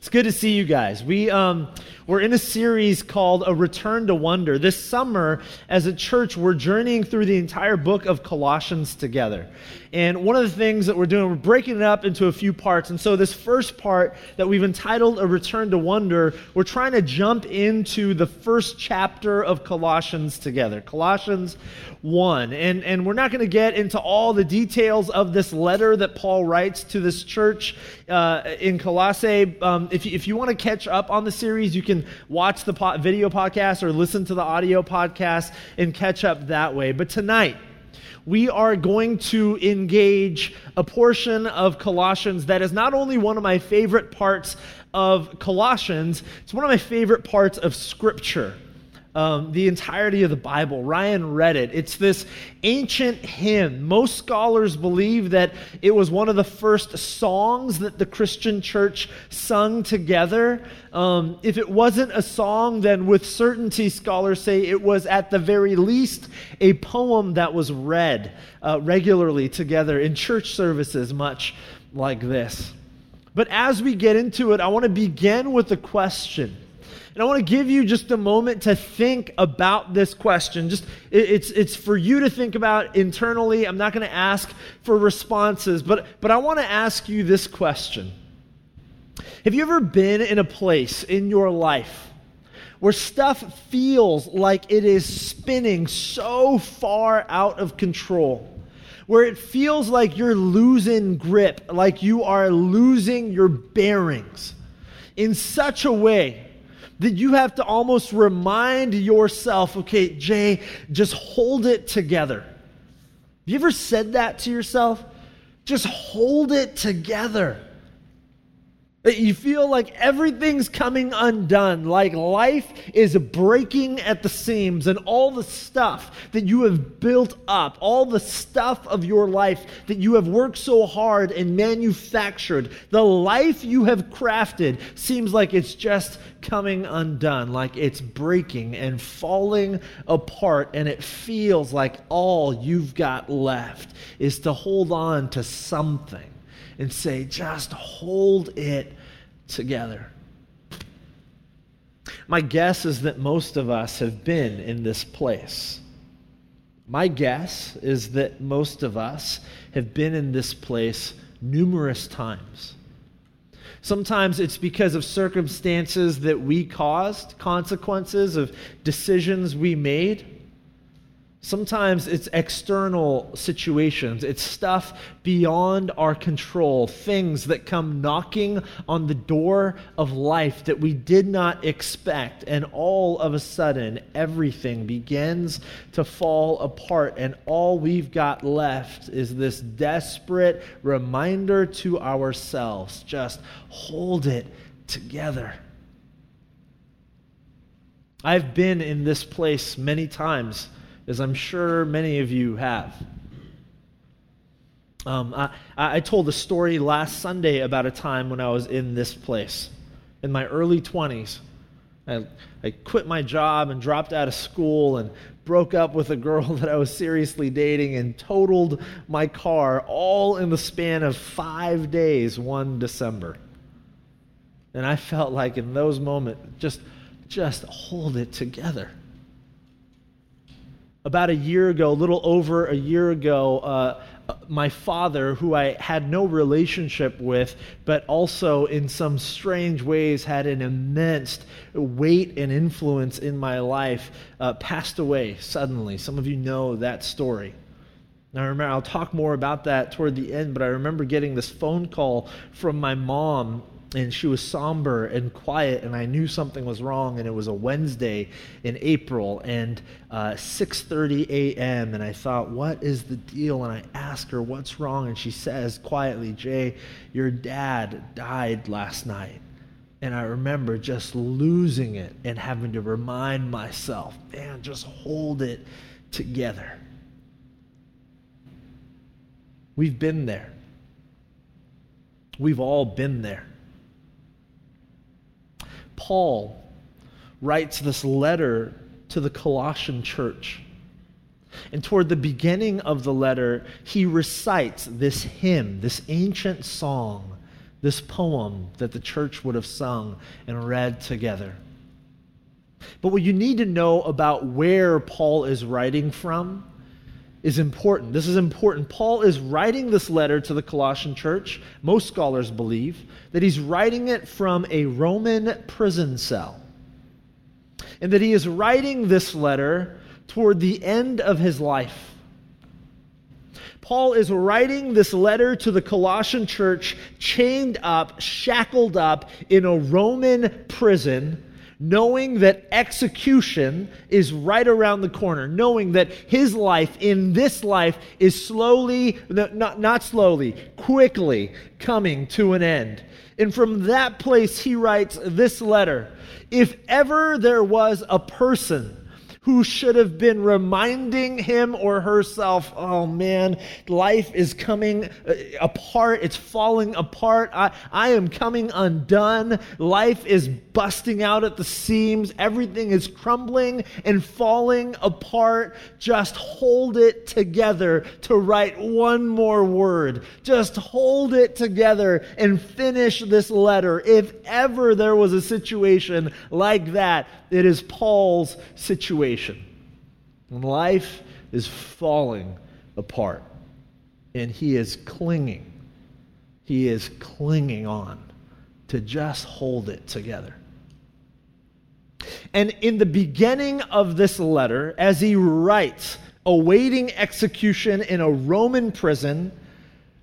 It's good to see you guys. We, um, we're in a series called A Return to Wonder. This summer, as a church, we're journeying through the entire book of Colossians together. And one of the things that we're doing, we're breaking it up into a few parts. And so, this first part that we've entitled A Return to Wonder, we're trying to jump into the first chapter of Colossians together. Colossians 1. And, and we're not going to get into all the details of this letter that Paul writes to this church uh, in Colossae. Um, if, you, if you want to catch up on the series, you can watch the po- video podcast or listen to the audio podcast and catch up that way. But tonight, we are going to engage a portion of Colossians that is not only one of my favorite parts of Colossians, it's one of my favorite parts of Scripture um, the entirety of the Bible. Ryan read it. It's this ancient hymn. Most scholars believe that it was one of the first songs that the Christian church sung together. Um, if it wasn't a song, then with certainty, scholars say it was at the very least a poem that was read uh, regularly together in church services, much like this. But as we get into it, I want to begin with a question. And I want to give you just a moment to think about this question. Just it's it's for you to think about internally. I'm not going to ask for responses, but but I want to ask you this question. Have you ever been in a place in your life where stuff feels like it is spinning so far out of control? Where it feels like you're losing grip, like you are losing your bearings in such a way that you have to almost remind yourself, okay, Jay, just hold it together. Have you ever said that to yourself? Just hold it together. That you feel like everything's coming undone, like life is breaking at the seams, and all the stuff that you have built up, all the stuff of your life that you have worked so hard and manufactured, the life you have crafted seems like it's just coming undone, like it's breaking and falling apart, and it feels like all you've got left is to hold on to something and say, just hold it together. My guess is that most of us have been in this place. My guess is that most of us have been in this place numerous times. Sometimes it's because of circumstances that we caused, consequences of decisions we made. Sometimes it's external situations, it's stuff beyond our control, things that come knocking on the door of life that we did not expect. And all of a sudden, everything begins to fall apart. And all we've got left is this desperate reminder to ourselves just hold it together. I've been in this place many times as I'm sure many of you have. Um, I, I told a story last Sunday about a time when I was in this place in my early 20s. I, I quit my job and dropped out of school and broke up with a girl that I was seriously dating and totaled my car all in the span of five days one December. And I felt like in those moments, just, just hold it together about a year ago, a little over a year ago, uh, my father, who I had no relationship with, but also in some strange ways had an immense weight and influence in my life, uh, passed away suddenly. Some of you know that story. Now, I remember, I'll talk more about that toward the end, but I remember getting this phone call from my mom and she was somber and quiet and i knew something was wrong and it was a wednesday in april and uh, 6.30 a.m and i thought what is the deal? And i asked her what's wrong? And she says quietly jay your dad died last night. And i remember just losing it and having to remind myself man just hold it together. We've been there. We've all been there Paul writes this letter to the Colossian church. And toward the beginning of the letter, he recites this hymn, this ancient song this poem that the church would have sung and read together. But what you need to know about where Paul is writing from is important. This is important. Paul is writing this letter to the Colossian church. Most scholars believe that he's writing it from a Roman prison cell. And that he is writing this letter toward the end of his life. Paul is writing this letter to the Colossian church, chained up, shackled up in a Roman prison knowing that execution is right around the corner, knowing that his life in this life is slowly, not, not slowly, quickly coming to an end. And from that place, he writes this letter If ever there was a person who should have been reminding him or herself, oh man, life is coming uh, apart. It's falling apart. I, I am coming undone. Life is busting out at the seams. Everything is crumbling and falling apart. Just hold it together to write one more word. Just hold it together and finish this letter. If ever there was a situation like that, it is Paul's situation. Life is falling apart and he is clinging, he is clinging on to just hold it together. And in the beginning of this letter, as he writes, awaiting execution in a Roman prison,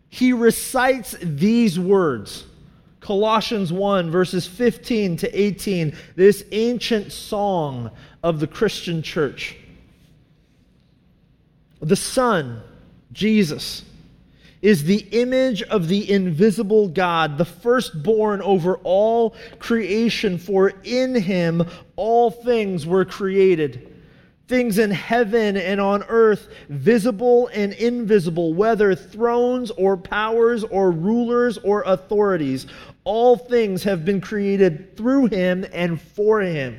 he recites these words Colossians 1, verses 15 to 18, this ancient song of the Christian church. The Son, Jesus, is the image of the invisible God, the firstborn over all creation, for in him all things were created things in heaven and on earth, visible and invisible, whether thrones or powers or rulers or authorities. All things have been created through him and for him.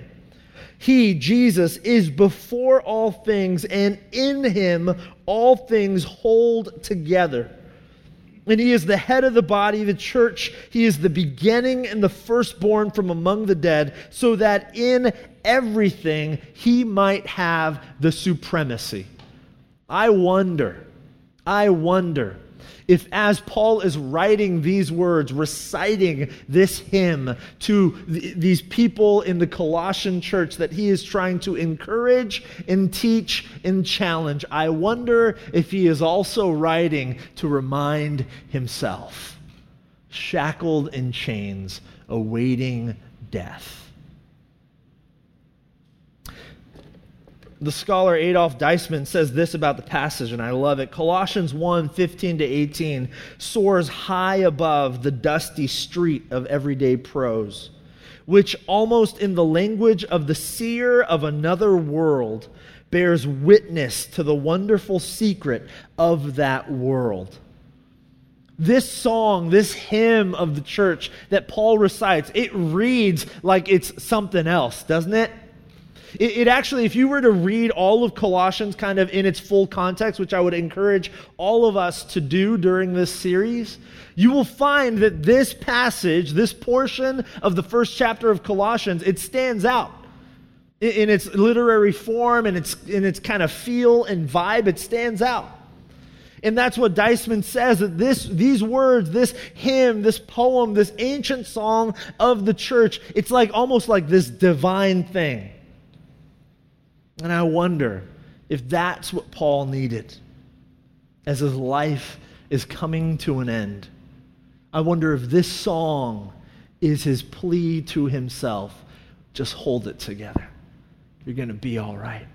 He, Jesus, is before all things, and in him all things hold together. And he is the head of the body, the church. He is the beginning and the firstborn from among the dead, so that in everything he might have the supremacy. I wonder, I wonder if as Paul is writing these words, reciting this hymn to th- these people in the Colossian church that he is trying to encourage and teach and challenge, I wonder if he is also writing to remind himself, shackled in chains, awaiting death. The scholar Adolf Deissmann says this about the passage, and I love it. Colossians 1 15 to 18 soars high above the dusty street of everyday prose, which, almost in the language of the seer of another world, bears witness to the wonderful secret of that world. This song, this hymn of the church that Paul recites, it reads like it's something else, doesn't it? It, it, actually, if you were to read all of Colossians kind of in its full context, which I would encourage all of us to do during this series, you will find that this passage, this portion of the first chapter of Colossians, it stands out. In, in its literary form and its, in its kind of feel and vibe, it stands out. And that's what Deissmann says that this, these words, this hymn, this poem, this ancient song of the church, it's like almost like this divine thing. And I wonder if that's what Paul needed as his life is coming to an end. I wonder if this song is his plea to himself just hold it together. You're going to be all right.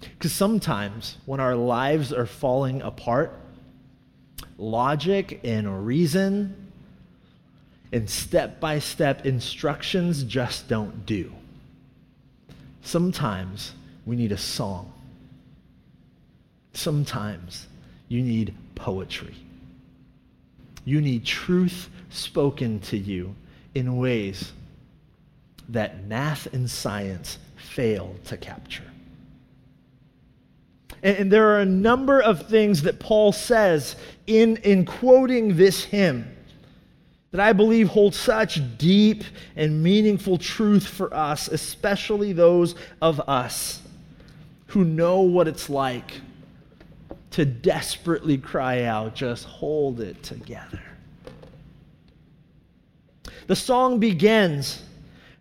Because sometimes when our lives are falling apart, logic and reason and step by step instructions just don't do. Sometimes we need a song. Sometimes you need poetry. You need truth spoken to you in ways that math and science fail to capture. And, and, there are a number of things that Paul says in, in quoting this hymn that I believe hold such deep and meaningful truth for us, especially those of us who know what it's like to desperately cry out, just hold it together. The song begins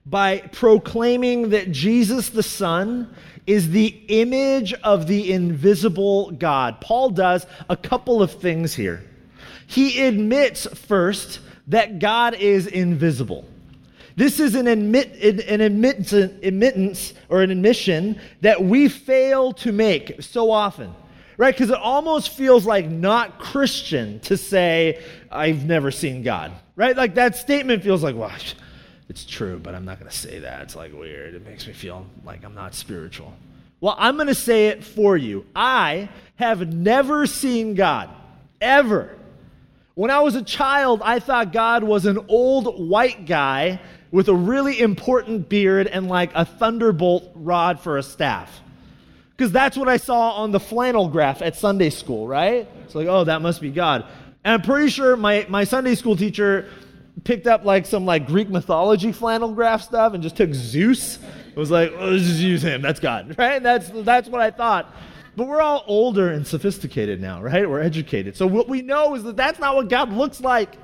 by proclaiming that Jesus the Son is the image of the invisible God. Paul does a couple of things here. He admits first that God is invisible. This is an, admit, an admittance, admittance or an admission that we fail to make so often, right? Because it almost feels like not Christian to say, I've never seen God, right? Like that statement feels like, well, it's true, but I'm not going to say that. It's like weird. It makes me feel like I'm not spiritual. Well, I'm going to say it for you. I have never seen God, ever. When I was a child, I thought God was an old white guy with a really important beard and like a thunderbolt rod for a staff. Because that's what I saw on the flannel graph at Sunday school, right? It's like, oh, that must be God. And I'm pretty sure my, my Sunday school teacher picked up like some like Greek mythology flannel graph stuff and just took Zeus. It was like, oh, let's just use him. That's God, right? That's, that's what I thought. But we're all older and sophisticated now, right? We're educated. So what we know is that that's not what God looks like.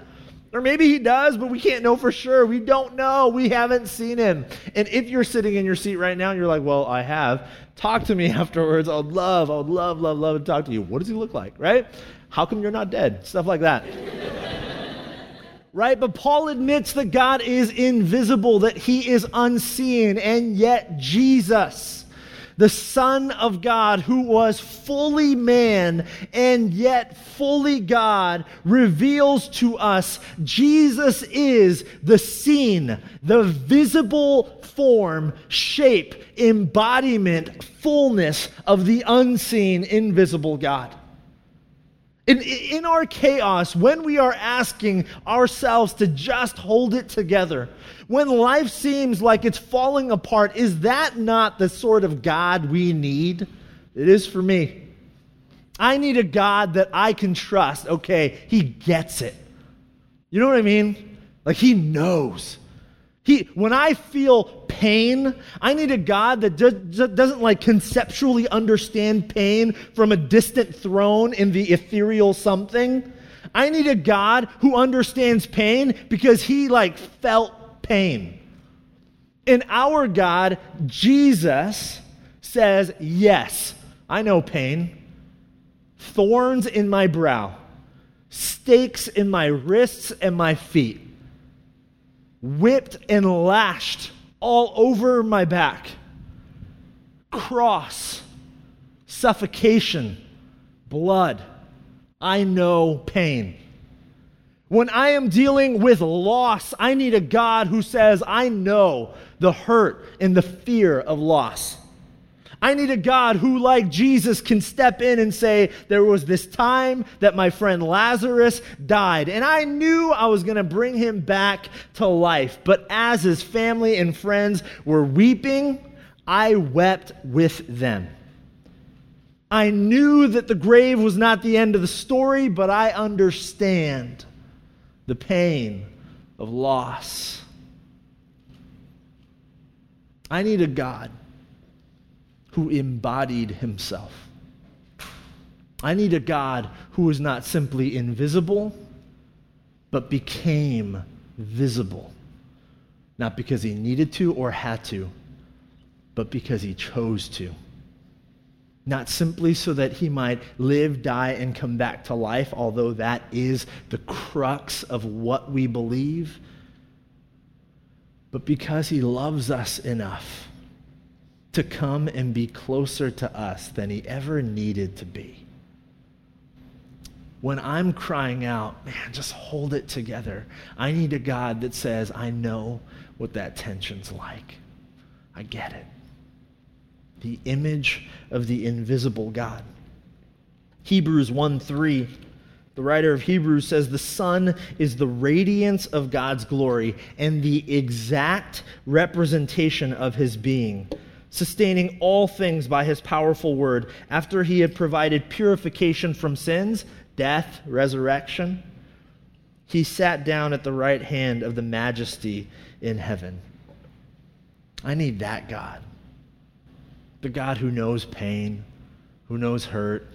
Or maybe he does, but we can't know for sure. We don't know. We haven't seen him. And if you're sitting in your seat right now and you're like, well, I have, talk to me afterwards. I would love, I would love, love, love to talk to you. What does he look like, right? How come you're not dead? Stuff like that. right? But Paul admits that God is invisible, that he is unseen, and yet Jesus the Son of God, who was fully man and yet fully God, reveals to us Jesus is the seen, the visible form, shape, embodiment, fullness of the unseen, invisible God. In, in our chaos, when we are asking ourselves to just hold it together, when life seems like it's falling apart, is that not the sort of God we need? It is for me. I need a God that I can trust. Okay, he gets it. You know what I mean? Like he knows. He, when I feel pain, I need a God that doesn't like conceptually understand pain from a distant throne in the ethereal something. I need a God who understands pain because he like felt pain. Our God, Jesus, says, Yes, I know pain. Thorns in my brow, stakes in my wrists and my feet whipped and lashed all over my back, cross, suffocation, blood. I know pain. When I am dealing with loss, I need a God who says, I know the hurt and the fear of loss. I need a God who, like Jesus, can step in and say, There was this time that my friend Lazarus died, and I knew I was going to bring him back to life. But as his family and friends were weeping, I wept with them. I knew that the grave was not the end of the story, but I understand the pain of loss. I need a God who embodied himself. I need a God who was not simply invisible, but became visible. Not because he needed to or had to, but because he chose to. Not simply so that he might live, die, and come back to life, although that is the crux of what we believe, but because he loves us enough to come and be closer to us than he ever needed to be. When I'm crying out, man, just hold it together. I need a God that says, I know what that tension's like. I get it. The image of the invisible God. Hebrews 1 3, the writer of Hebrews says, The Son is the radiance of God's glory and the exact representation of his being sustaining all things by his powerful word, after he had provided purification from sins, death, resurrection. he sat down at the right hand of the majesty in heaven. I need that God. The God who knows pain, who knows hurt,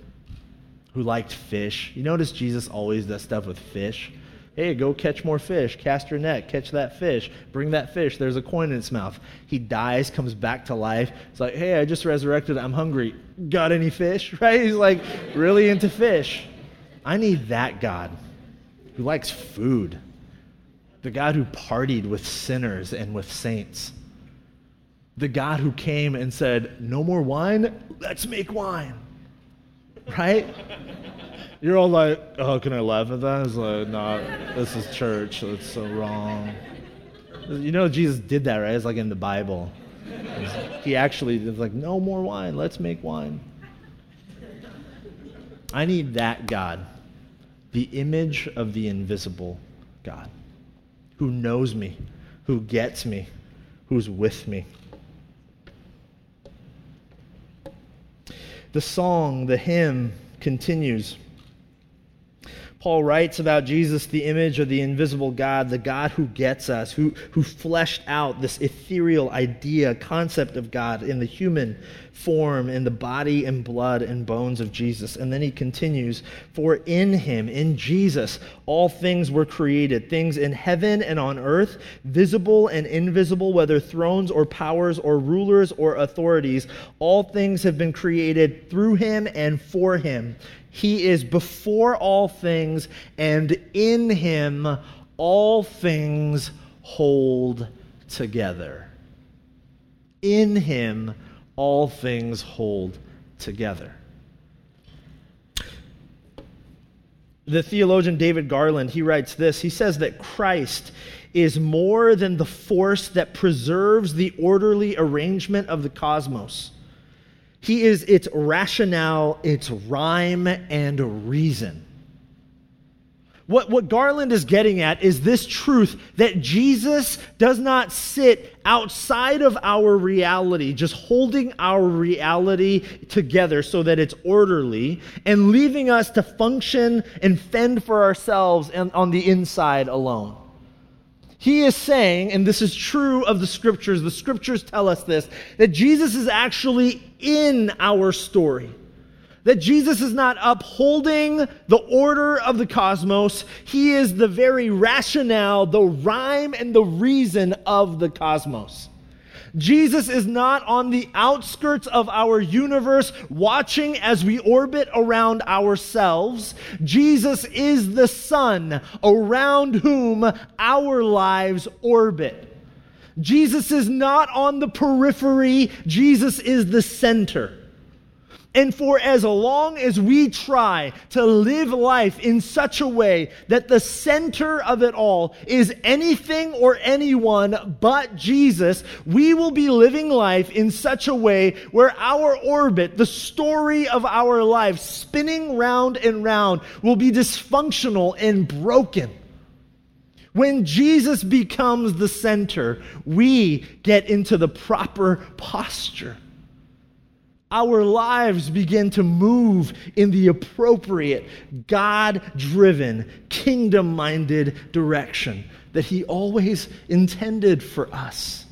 who liked fish. You notice Jesus always does stuff with fish. Hey, go catch more fish. Cast your net, catch that fish. Bring that fish. There's a coin in its mouth. He dies, comes back to life. It's like, hey, I just resurrected. I'm hungry. Got any fish? Right? He's like really into fish. I need that God who likes food, the God who partied with sinners and with saints, the God who came and said, No more wine, let's make wine. Right? You're all like, oh, can I laugh at that? It's like, no, this is church. It's so wrong. You know, Jesus did that, right? It's like in the Bible. He actually was like, no more wine. Let's make wine. I need that God, the image of the invisible God, who knows me, who gets me, who's with me. The song, the hymn continues. Paul writes about Jesus, the image of the invisible God, the God who gets us, who, who fleshed out this ethereal idea, concept of God in the human form, in the body and blood and bones of Jesus. And then he continues For in him, in Jesus, all things were created, things in heaven and on earth, visible and invisible, whether thrones or powers or rulers or authorities. All things have been created through him and for him. He is before all things, and in him all things hold together. In him all things hold together. The theologian David Garland, he writes this. He says that Christ is more than the force that preserves the orderly arrangement of the cosmos. He is its rationale, its rhyme, and reason. What, what Garland is getting at is this truth that Jesus does not sit outside of our reality, just holding our reality together so that it's orderly and leaving us to function and fend for ourselves and on the inside alone. He is saying, and this is true of the scriptures, the scriptures tell us this, that Jesus is actually in our story. That Jesus is not upholding the order of the cosmos, he is the very rationale, the rhyme, and the reason of the cosmos. Jesus is not on the outskirts of our universe watching as we orbit around ourselves. Jesus is the sun around whom our lives orbit. Jesus is not on the periphery, Jesus is the center. And for as long as we try to live life in such a way that the center of it all is anything or anyone but Jesus, we will be living life in such a way where our orbit, the story of our life, spinning round and round, will be dysfunctional and broken. When Jesus becomes the center, we get into the proper posture our lives begin to move in the appropriate, God driven, kingdom minded direction that He always intended for us.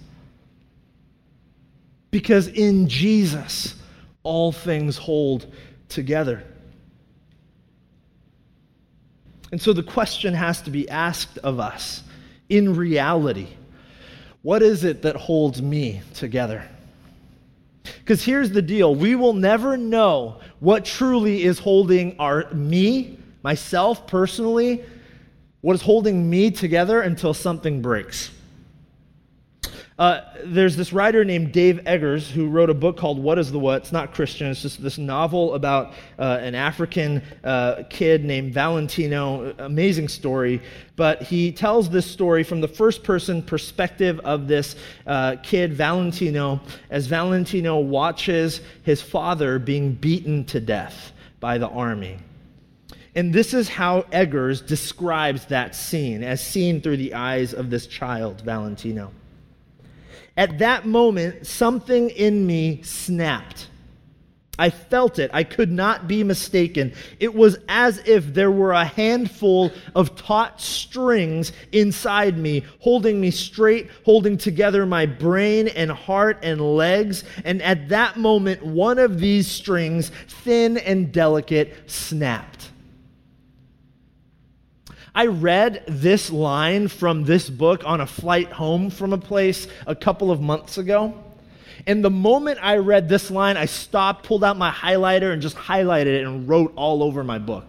Because in Jesus, all things hold together. And so the question has to be asked of us in reality what is it that holds me together? Because here's the deal we will never know what truly is holding our me, myself personally, what is holding me together until something breaks. Uh, there's this writer named Dave Eggers who wrote a book called What is the What? It's not Christian. It's just this novel about uh, an African uh, kid named Valentino. Amazing story. But he tells this story from the first person perspective of this uh, kid, Valentino, as Valentino watches his father being beaten to death by the army. And this is how Eggers describes that scene, as seen through the eyes of this child, Valentino. At that moment, something in me snapped. I felt it. I could not be mistaken. It was as if there were a handful of taut strings inside me, holding me straight, holding together my brain and heart and legs. And at that moment, one of these strings, thin and delicate, snapped. I read this line from this book on a flight home from a place a couple of months ago. And the moment I read this line, I stopped, pulled out my highlighter, and just highlighted it and wrote all over my book.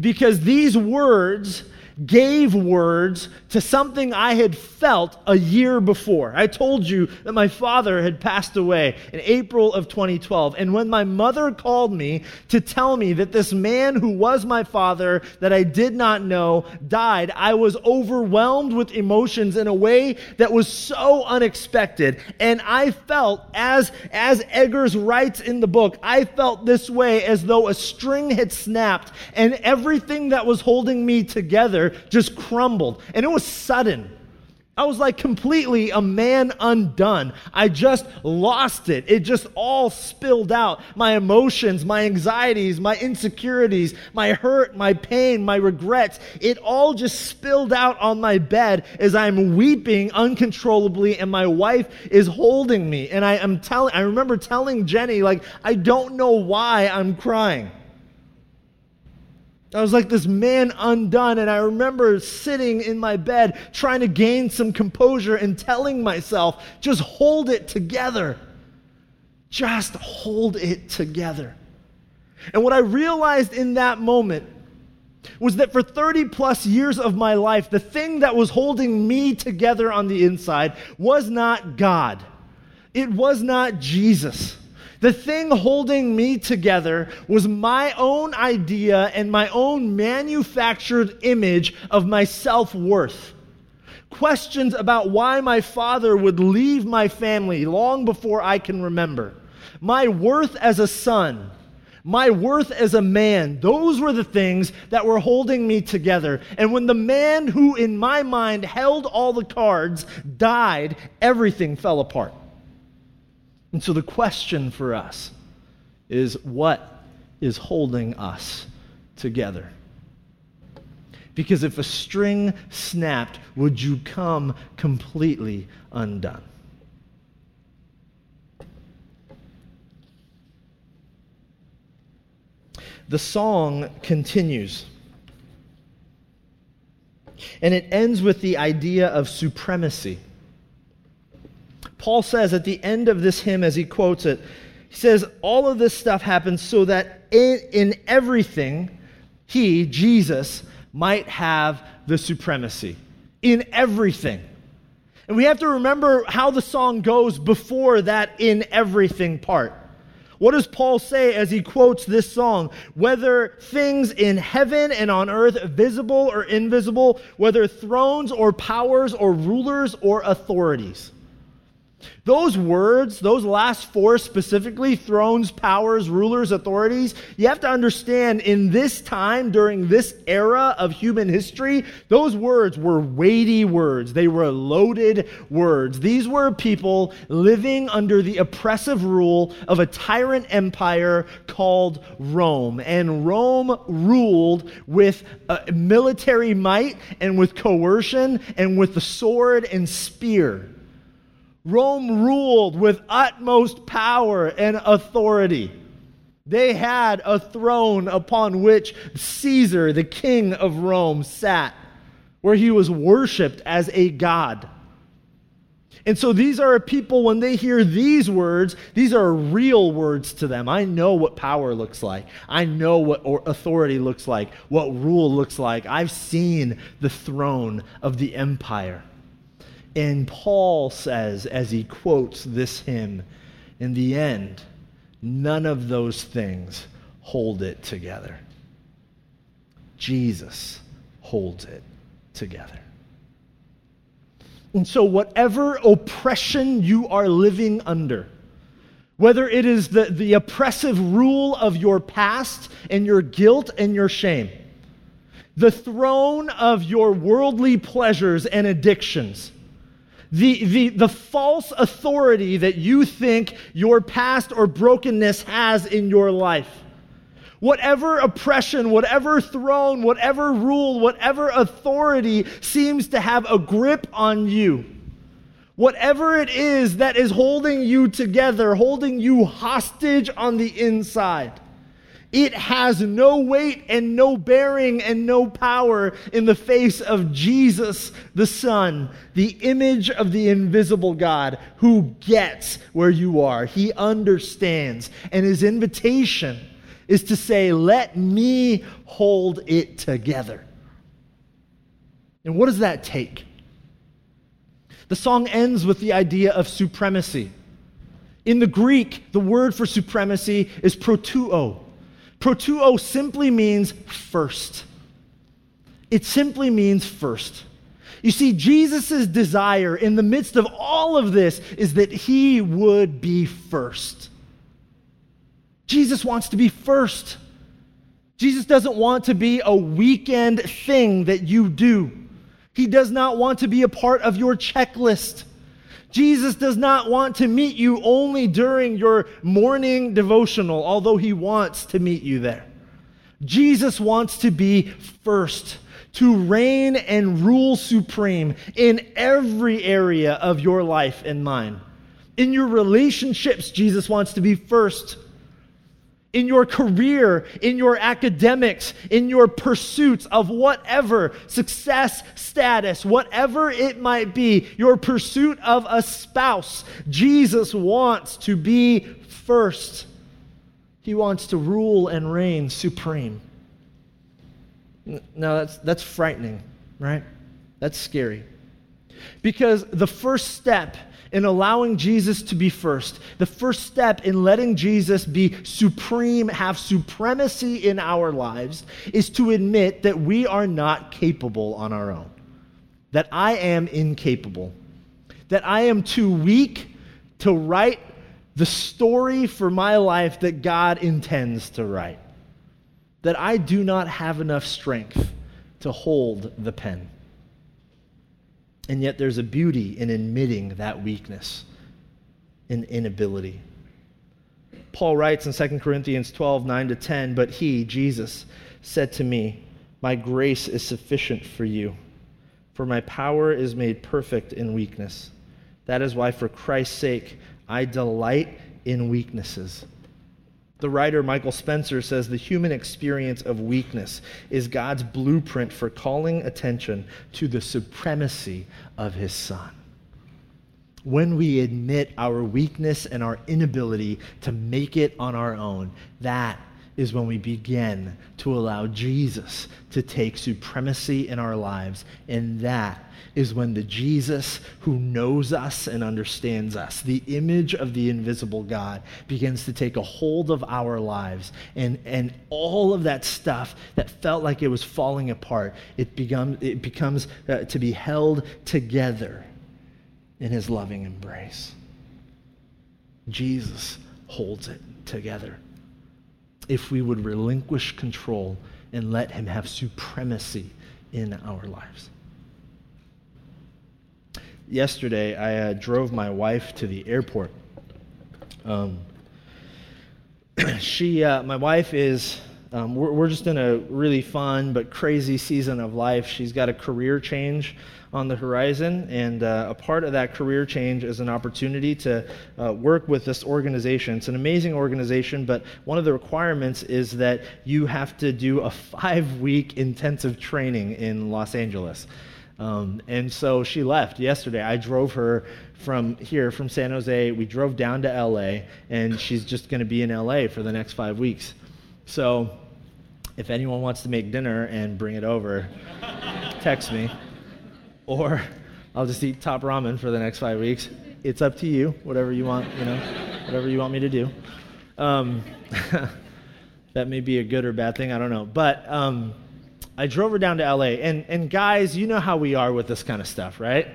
Because these words gave words to something I had felt a year before. I told you that my father had passed away in April of 2012. And when my mother called me to tell me that this man who was my father that I did not know died, I was overwhelmed with emotions in a way that was so unexpected. And I felt, as, as Eggers writes in the book, I felt this way as though a string had snapped and everything that was holding me together just crumbled. And it was sudden. I was like completely a man undone. I just lost it. It just all spilled out. My emotions, my anxieties, my insecurities, my hurt, my pain, my regrets, it all just spilled out on my bed as I'm weeping uncontrollably and my wife is holding me. And I am telling I remember telling Jenny like I don't know why I'm crying. I was like this man undone, and I remember sitting in my bed trying to gain some composure and telling myself, just hold it together. Just hold it together. And what I realized in that moment was that for 30 plus years of my life, the thing that was holding me together on the inside was not God, it was not Jesus. The thing holding me together was my own idea and my own manufactured image of my self worth. Questions about why my father would leave my family long before I can remember. My worth as a son. My worth as a man. Those were the things that were holding me together. And when the man who, in my mind, held all the cards died, everything fell apart. And so the question for us is what is holding us together? Because if a string snapped, would you come completely undone? The song continues. And it ends with the idea of supremacy. Paul says at the end of this hymn, as he quotes it, he says, All of this stuff happens so that in, in everything, he, Jesus, might have the supremacy. In everything. And we have to remember how the song goes before that in everything part. What does Paul say as he quotes this song? Whether things in heaven and on earth, visible or invisible, whether thrones or powers or rulers or authorities. Those words, those last four specifically, thrones, powers, rulers, authorities, you have to understand in this time, during this era of human history, those words were weighty words. They were loaded words. These were people living under the oppressive rule of a tyrant empire called Rome. And Rome ruled with uh, military might and with coercion and with the sword and spear. Rome ruled with utmost power and authority. They had a throne upon which Caesar, the king of Rome, sat, where he was worshiped as a god. And so these are people, when they hear these words, these are real words to them. I know what power looks like. I know what authority looks like, what rule looks like. I've seen the throne of the empire. And Paul says, as he quotes this hymn, in the end, none of those things hold it together. Jesus holds it together. And so, whatever oppression you are living under, whether it is the, the oppressive rule of your past and your guilt and your shame, the throne of your worldly pleasures and addictions, the, the, the false authority that you think your past or brokenness has in your life. Whatever oppression, whatever throne, whatever rule, whatever authority seems to have a grip on you, whatever it is that is holding you together, holding you hostage on the inside, it has no weight and no bearing and no power in the face of Jesus, the Son, the image of the invisible God who gets where you are. He understands. And his invitation is to say, Let me hold it together. And what does that take? The song ends with the idea of supremacy. In the Greek, the word for supremacy is protuo. Protuo simply means first. It simply means first. You see, Jesus' desire in the midst of all of this is that he would be first. Jesus wants to be first. Jesus doesn't want to be a weekend thing that you do. He does not want to be a part of your checklist. Jesus does not want to meet you only during your morning devotional, although he wants to meet you there. Jesus wants to be first, to reign and rule supreme in every area of your life and mine. In your relationships, Jesus wants to be first in your career, in your academics, in your pursuits of whatever success, status, whatever it might be, your pursuit of a spouse, Jesus wants to be first. He wants to rule and reign supreme. Now, that's, that's frightening, right? That's scary. Because the first step in allowing Jesus to be first, the first step in letting Jesus be supreme, have supremacy in our lives, is to admit that we are not capable on our own, that I am incapable, that I am too weak to write the story for my life that God intends to write, that I do not have enough strength to hold the pen. And yet there's a beauty in admitting that weakness and inability. Paul writes in 2 Corinthians 12, 9 to 10, but he, Jesus, said to me, My grace is sufficient for you, for my power is made perfect in weakness. That is why, for Christ's sake, I delight in weaknesses the writer Michael Spencer says the human experience of weakness is God's blueprint for calling attention to the supremacy of his Son. When we admit our weakness and our inability to make it on our own, that is when we begin to allow Jesus to take supremacy in our lives. And that is when the Jesus who knows us and understands us, the image of the invisible God, begins to take a hold of our lives. And, and all of that stuff that felt like it was falling apart, it, become, it becomes uh, to be held together in his loving embrace. Jesus holds it together if we would relinquish control and let Him have supremacy in our lives. Yesterday, I uh, drove my wife to the airport. Um, she, uh, my wife is um, we're, we're, just in a really fun but crazy season of life. She's got a career change on the horizon, and uh, a part of that career change is an opportunity to uh, work with this organization. It's an amazing organization, but one of the requirements is that you have to do a five week intensive training in Los Angeles. Um, and so she left yesterday. I drove her from here, from San Jose. We drove down to LA, and she's just going to be in LA for the next five weeks. So if anyone wants to make dinner and bring it over, text me. Or I'll just eat top ramen for the next five weeks. It's up to you, whatever you want, you know, whatever you want me to do. Um, that may be a good or bad thing, I don't know. But um, I drove her down to LA. And, and guys, you know how we are with this kind of stuff, right?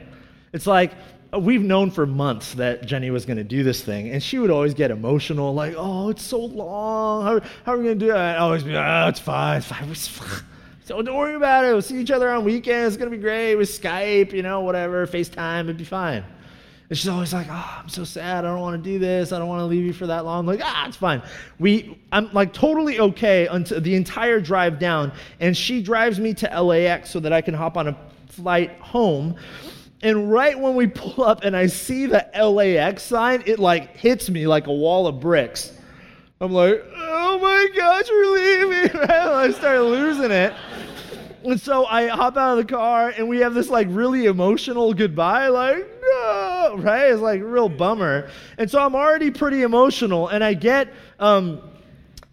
It's like, we've known for months that Jenny was going to do this thing, and she would always get emotional, like, "Oh, it's so long. How, how are we going to do it?" I'd always be, "Oh, it's fine. It's fine. It's fine. So don't worry about it. We'll see each other on weekends. It's going to be great with Skype, you know, whatever, FaceTime. It'd be fine. And she's always like, oh, I'm so sad. I don't want to do this. I don't want to leave you for that long. I'm like, ah, it's fine. We, I'm like totally okay until the entire drive down. And she drives me to LAX so that I can hop on a flight home. And right when we pull up and I see the LAX sign, it like hits me like a wall of bricks. I'm like, oh my gosh, we're leaving. I start losing it. And so I hop out of the car and we have this like really emotional goodbye, like, no, right? It's like a real bummer. And so I'm already pretty emotional and I get, um,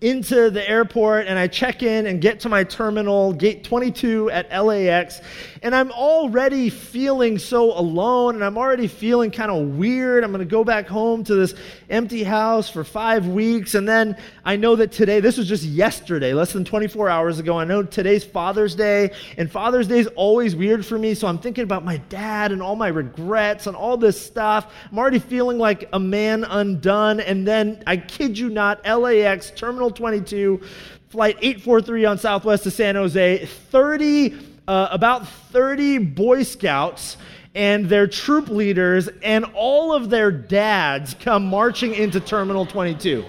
into the airport and I check in and get to my terminal, gate 22 at LAX, and I'm already feeling so alone and I'm already feeling kind of weird. I'm going to go back home to this empty house for five weeks. And then I know that today, this was just yesterday, less than 24 hours ago. I know today's Father's Day, and Father's Day is always weird for me. So I'm thinking about my dad and all my regrets and all this stuff. I'm already feeling like a man undone. And then I kid you not, LAX, Terminal 22, flight 843 on Southwest to San Jose, 30 uh, about 30 Boy Scouts and their troop leaders and all of their dads come marching into Terminal 22.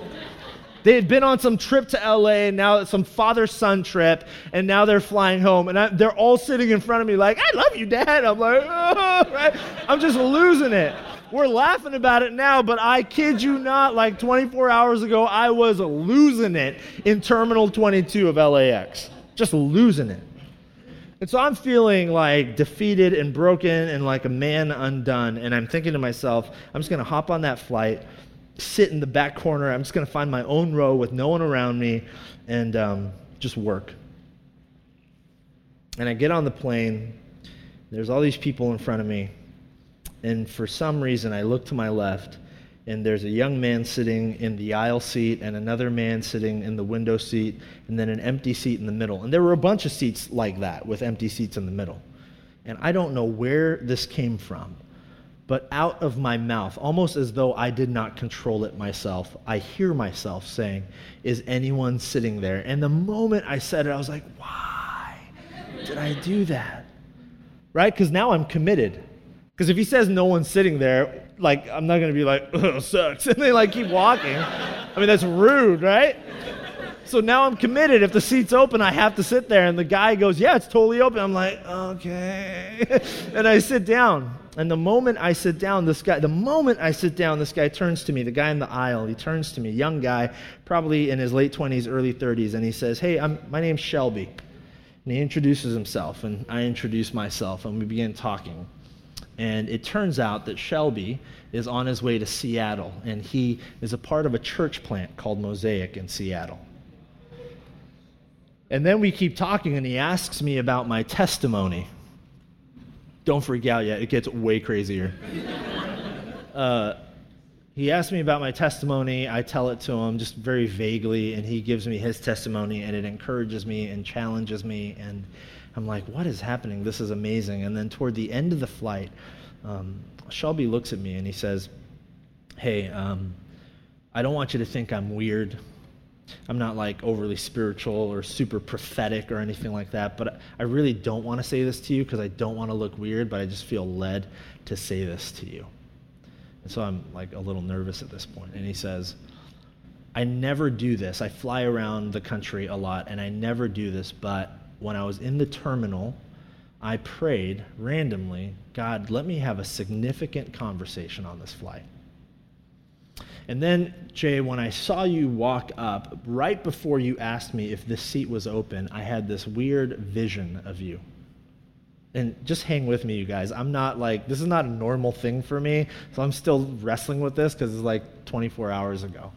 They had been on some trip to LA, and now some father son trip, and now they're flying home. And I, they're all sitting in front of me, like, I love you, Dad. I'm like, oh, right? I'm just losing it. We're laughing about it now, but I kid you not, like 24 hours ago, I was losing it in Terminal 22 of LAX. Just losing it. And so I'm feeling like defeated and broken and like a man undone. And I'm thinking to myself, I'm just going to hop on that flight, sit in the back corner. I'm just going to find my own row with no one around me and um, just work. And I get on the plane. There's all these people in front of me. And for some reason, I look to my left and there's a young man sitting in the aisle seat and another man sitting in the window seat and then an empty seat in the middle. And there were a bunch of seats like that with empty seats in the middle. And i don't know where this came from but out of my mouth almost as though i did not control it myself i hear myself saying is anyone sitting there? And the moment i said it i was like why did i do that? Right? Because now i'm committed because if he says no one's sitting there, like I'm not gonna be like, oh, sucks, and they like keep walking. I mean that's rude, right? So now I'm committed. If the seat's open, I have to sit there. And the guy goes, Yeah, it's totally open. I'm like, Okay. and I sit down. And the moment I sit down, this guy, the moment I sit down, this guy turns to me, the guy in the aisle, he turns to me, young guy, probably in his late 20s, early 30s, and he says, Hey, I'm, my name's Shelby. And he introduces himself, and I introduce myself, and we begin talking. And it turns out that Shelby is on his way to Seattle, and he is a part of a church plant called Mosaic in Seattle. And then we keep talking, and he asks me about my testimony. Don't freak out yet, it gets way crazier. uh, he asks me about my testimony. I tell it to him just very vaguely, and he gives me his testimony, and it encourages me and challenges me. And I'm like, what is happening? This is amazing. And then toward the end of the flight, um, Shelby looks at me and he says, Hey, um, I don't want you to think I'm weird. I'm not like overly spiritual or super prophetic or anything like that, but I really don't want to say this to you because I don't want to look weird, but I just feel led to say this to you. And so I'm like a little nervous at this point. And he says, I never do this. I fly around the country a lot and I never do this, but when I was in the terminal, I prayed randomly, God, let me have a significant conversation on this flight. And then, Jay, when I saw you walk up, right before you asked me if this seat was open, I had this weird vision of you. And just hang with me, you guys. I'm not like, this is not a normal thing for me, so I'm still wrestling with this because it's like 24 hours ago.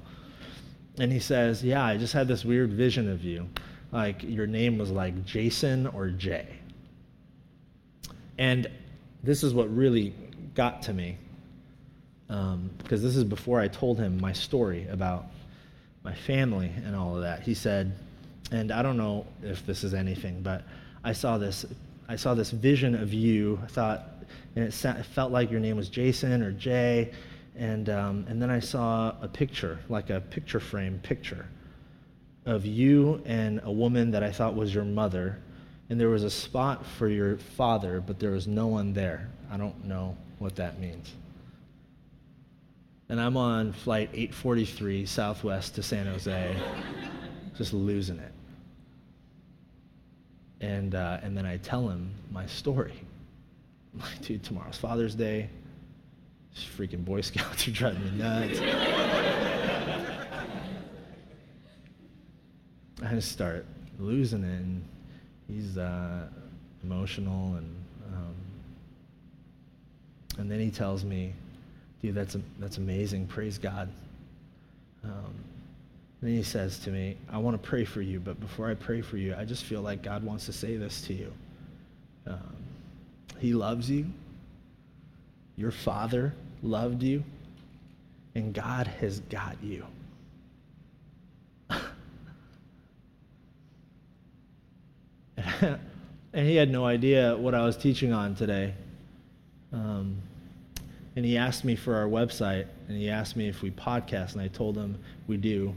And he says, Yeah, I just had this weird vision of you like your name was like Jason or Jay. And this is what really got to me. Um, because this is before I told him my story about my family and all of that. He said, and I don't know if this is anything, but I saw this, I saw this vision of you. I thought, and it, it felt like your name was Jason or Jay, and um, and then I saw a picture, like a picture frame picture, of you and a woman that I thought was your mother, and there was a spot for your father, but there was no one there. I don't know what that means. And I'm on flight 843 Southwest to San Jose, just losing it. And, uh, and then I tell him my story. I'm like, dude, tomorrow's Father's Day. These freaking Boy Scouts are driving me nuts. I just start losing it. And he's uh, emotional. And, um, and then he tells me, dude, that's, that's amazing. Praise God. Um, and he says to me, I want to pray for you, but before I pray for you, I just feel like God wants to say this to you. Um, he loves you. Your father loved you. And God has got you. And he had no idea what I was teaching on today. Um, and he asked me for our website, and he asked me if we podcast, and I told him we do,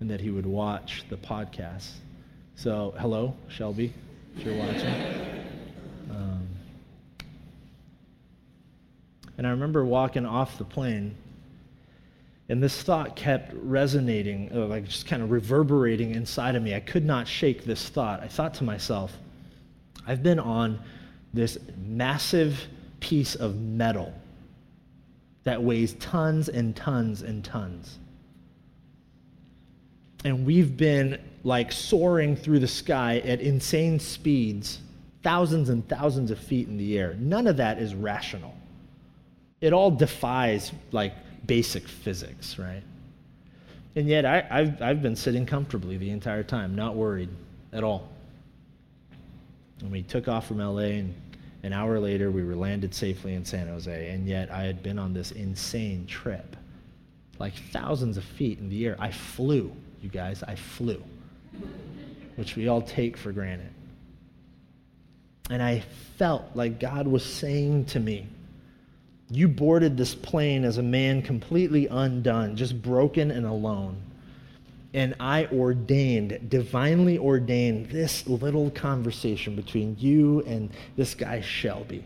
and that he would watch the podcast. So, hello, Shelby, if you're watching. Um, and I remember walking off the plane, and this thought kept resonating, uh, like just kind of reverberating inside of me. I could not shake this thought. I thought to myself, I've been on this massive piece of metal that weighs tons and tons and tons. And we've been like soaring through the sky at insane speeds, thousands and thousands of feet in the air. None of that is rational. It all defies like basic physics, right? And yet I, have I've been sitting comfortably the entire time, not worried at all. And we took off from LA, and an hour later, we were landed safely in San Jose. And yet I had been on this insane trip, like thousands of feet in the air. I flew, you guys, I flew, which we all take for granted. And I felt like God was saying to me, you boarded this plane as a man completely undone, just broken and alone. And I ordained, divinely ordained, this little conversation between you and this guy, Shelby.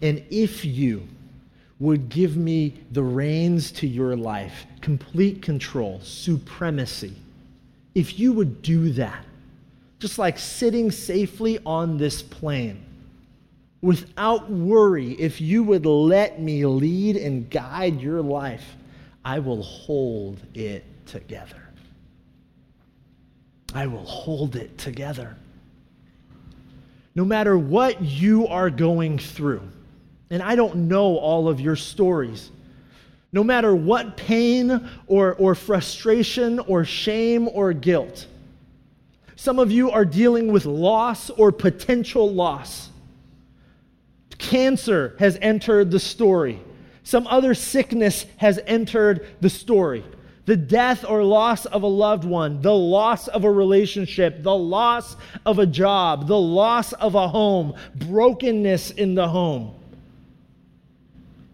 And if you would give me the reins to your life, complete control, supremacy, if you would do that, just like sitting safely on this plane, without worry, if you would let me lead and guide your life, I will hold it together. I will hold it together. No matter what you are going through, and I don't know all of your stories, no matter what pain or, or frustration or shame or guilt, some of you are dealing with loss or potential loss. Cancer has entered the story. Some other sickness has entered the story. The death or loss of a loved one, the loss of a relationship, the loss of a job, the loss of a home, brokenness in the home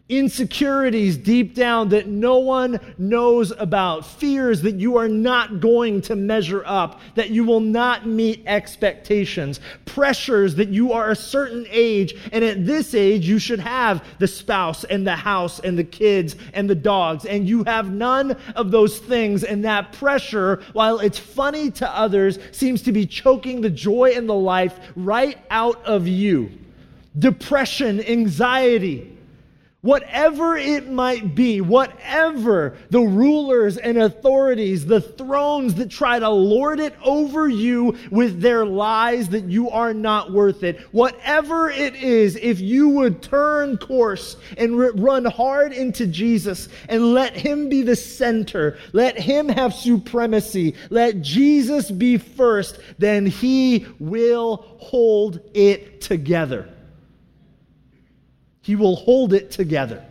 insecurities deep down that no one knows about, fears that you are not going to measure up, that you will not meet expectations, pressures that you are a certain age, and at this age you should have the spouse and the house and the kids and the dogs, and you have none of those things, and that pressure, while it's funny to others, seems to be choking the joy and the life right out of you. Depression, anxiety, Whatever it might be, whatever the rulers and authorities, the thrones that try to lord it over you with their lies that you are not worth it, whatever it is, if you would turn course and run hard into Jesus and let Him be the center, let Him have supremacy, let Jesus be first, then He will hold it together. He will hold it together.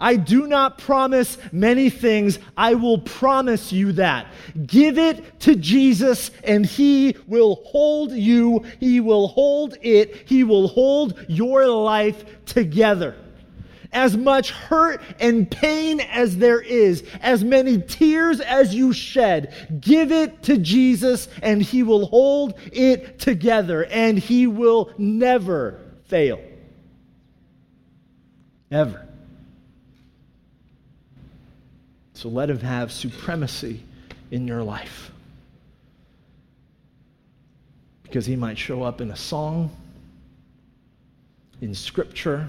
I do not promise many things. I will promise you that. Give it to Jesus, and He will hold you. He will hold it. He will hold your life together. as much hurt and pain as there is, as many tears as you shed, give it to Jesus and he will hold it together and he will never fail. Ever. So let him have supremacy in your life. Because he might show up in a song, in scripture,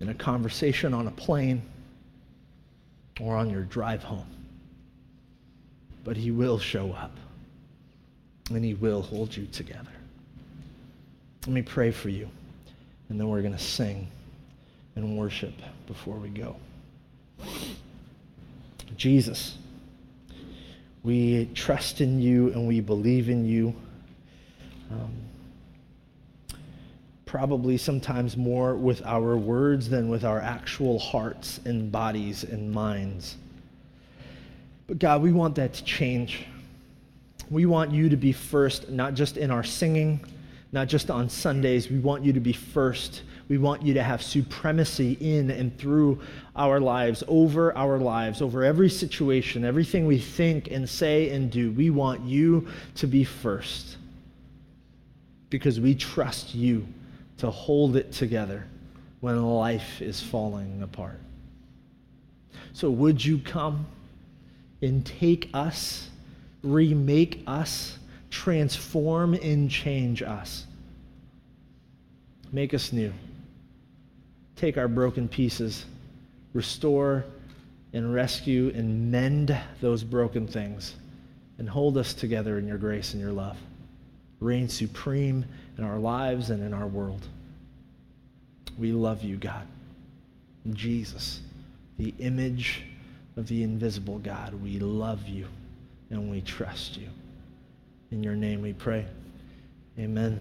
in a conversation on a plane, or on your drive home. But he will show up, and he will hold you together. Let me pray for you, and then we're going to sing and worship before we go. Jesus, we trust in you and we believe in you. Um, probably sometimes more with our words than with our actual hearts and bodies and minds. But God, we want that to change. We want you to be first, not just in our singing, not just on Sundays. We want you to be first we want you to have supremacy in and through our lives, over our lives, over every situation, everything we think and say and do. We want you to be first because we trust you to hold it together when life is falling apart. So, would you come and take us, remake us, transform and change us? Make us new take our broken pieces, restore and rescue and mend those broken things, and hold us together in your grace and your love. Reign supreme in our lives and in our world. We love you, God. Jesus, the image of the invisible God, we love you and we trust you. In your name we pray. Amen.